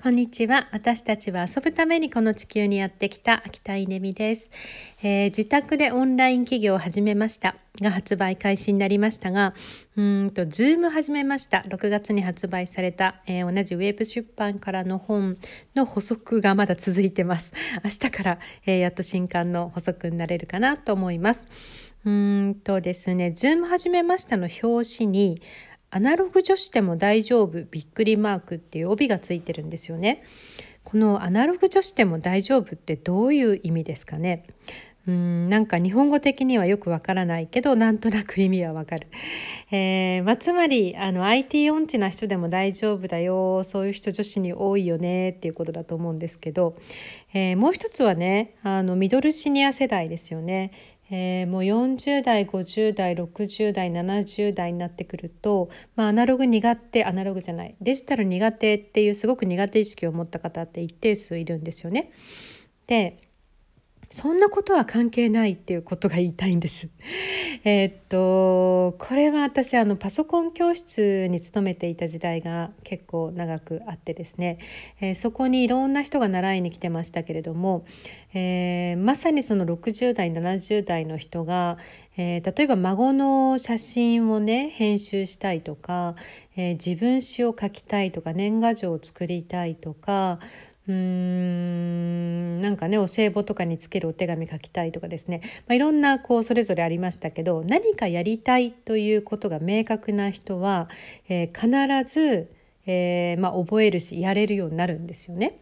こんにちは。私たちは遊ぶためにこの地球にやってきた秋田稲美です、えー、自宅でオンライン起業を始めましたが発売開始になりましたが、うんと、 Zoom 始めました。6月に発売された、えー、同じウェブ出版からの本の補足がまだ続いてます。明日から、えー、やっと新刊の補足になれるかなと思います。うんとですね、 Zoom 始めましたの表紙にアナログ女子でも大丈夫びっくりマークっていう帯がついてるんですよね。このアナログ女子でも大丈夫ってどういう意味ですかね。うんなんか日本語的にはよくわからないけどなんとなく意味はわかる、えーまあ、つまりあの IT 音痴な人でも大丈夫だよそういう人女子に多いよねっていうことだと思うんですけど、えー、もう一つはねあのミドルシニア世代ですよね。えー、もう40代50代60代70代になってくると、まあ、アナログ苦手アナログじゃないデジタル苦手っていうすごく苦手意識を持った方って一定数いるんですよね。でそんなことは関係ないっていうことが言いたいんです。えー、っとこれは私あのパソコン教室に勤めていた時代が結構長くあってですね、えー、そこにいろんな人が習いに来てましたけれども、えー、まさにその60代70代の人が、え例えば孫の写真をね編集したいとか、え自分詩を書きたいとか年賀状を作りたいとかうーんなんかねお歳暮とかにつけるお手紙書きたいとかですね、まあ、いろんなこうそれぞれありましたけど何かやりたいということが明確な人は、えー、必ず、えー、まあ、覚えるしやれるようになるんですよね。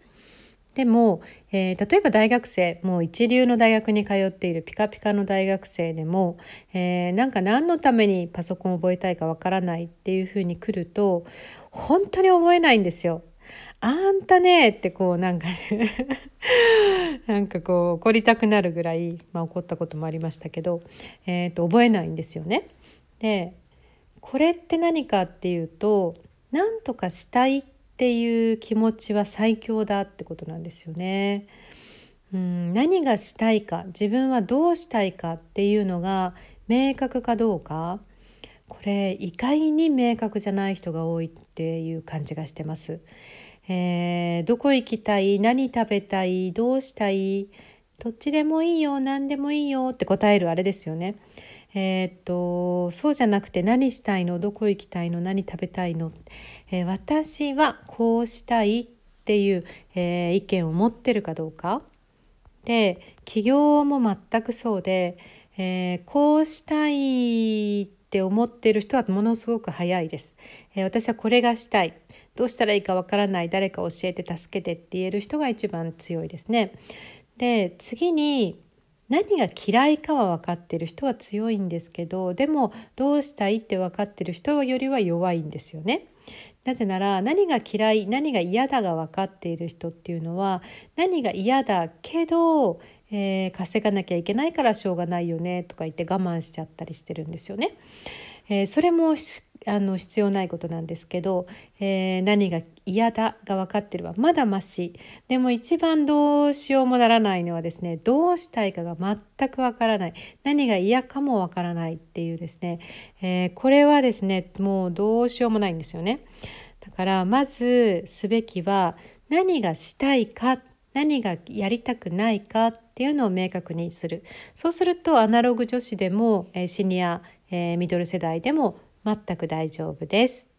でも、えー、例えば大学生もう一流の大学に通っているピカピカの大学生でも、えー、なんか何のためにパソコンを覚えたいかわからないっていうふうに来ると本当に覚えないんですよ。あんたねってこうなんか なんかこう怒りたくなるぐらい、まあ、怒ったこともありましたけど、えー、と覚えないんですよね。でこれって何かっていうと何とかしたいっていう気持ちは最強だってことなんですよね。うん何がしたいか自分はどうしたいかっていうのが明確かどうかこれ意外に明確じゃない人が多いっていう感じがしてます。えー、どこ行きたい？何食べたい？どうしたい？どっちでもいいよ？何でもいいよ？って答えるあれですよね。えー、っとそうじゃなくて何したいの？どこ行きたいの？何食べたいの、えー、私はこうしたいっていう、えー、意見を持ってるかどうか。で起業も全くそうで、えこうしたいってって思ってる人はものすごく早いです。え私はこれがしたいどうしたらいいかわからない誰か教えて助けてって言える人が一番強いですね。で次に何が嫌いかは分かってる人は強いんですけどでもどうしたいって分かってる人よりは弱いんですよね。なぜなら何が嫌い何が嫌だが分かっている人っていうのは何が嫌だけど、えー、稼がなきゃいけないからしょうがないよねとか言って我慢しちゃったりしてるんですよね。えー、それもあの必要ないことなんですけど、えー、何が嫌だが分かってるはまだましでも一番どうしようもならないのはですねどうしたいかが全く分からない何が嫌かも分からないっていうですね、えー、これはですねもうどうしようもないんですよね。だからまずすべきは何がしたいか何がやりたくないかっていうのを明確にするそうするとアナログ女子でもシニア、ミドル世代でも全く大丈夫です。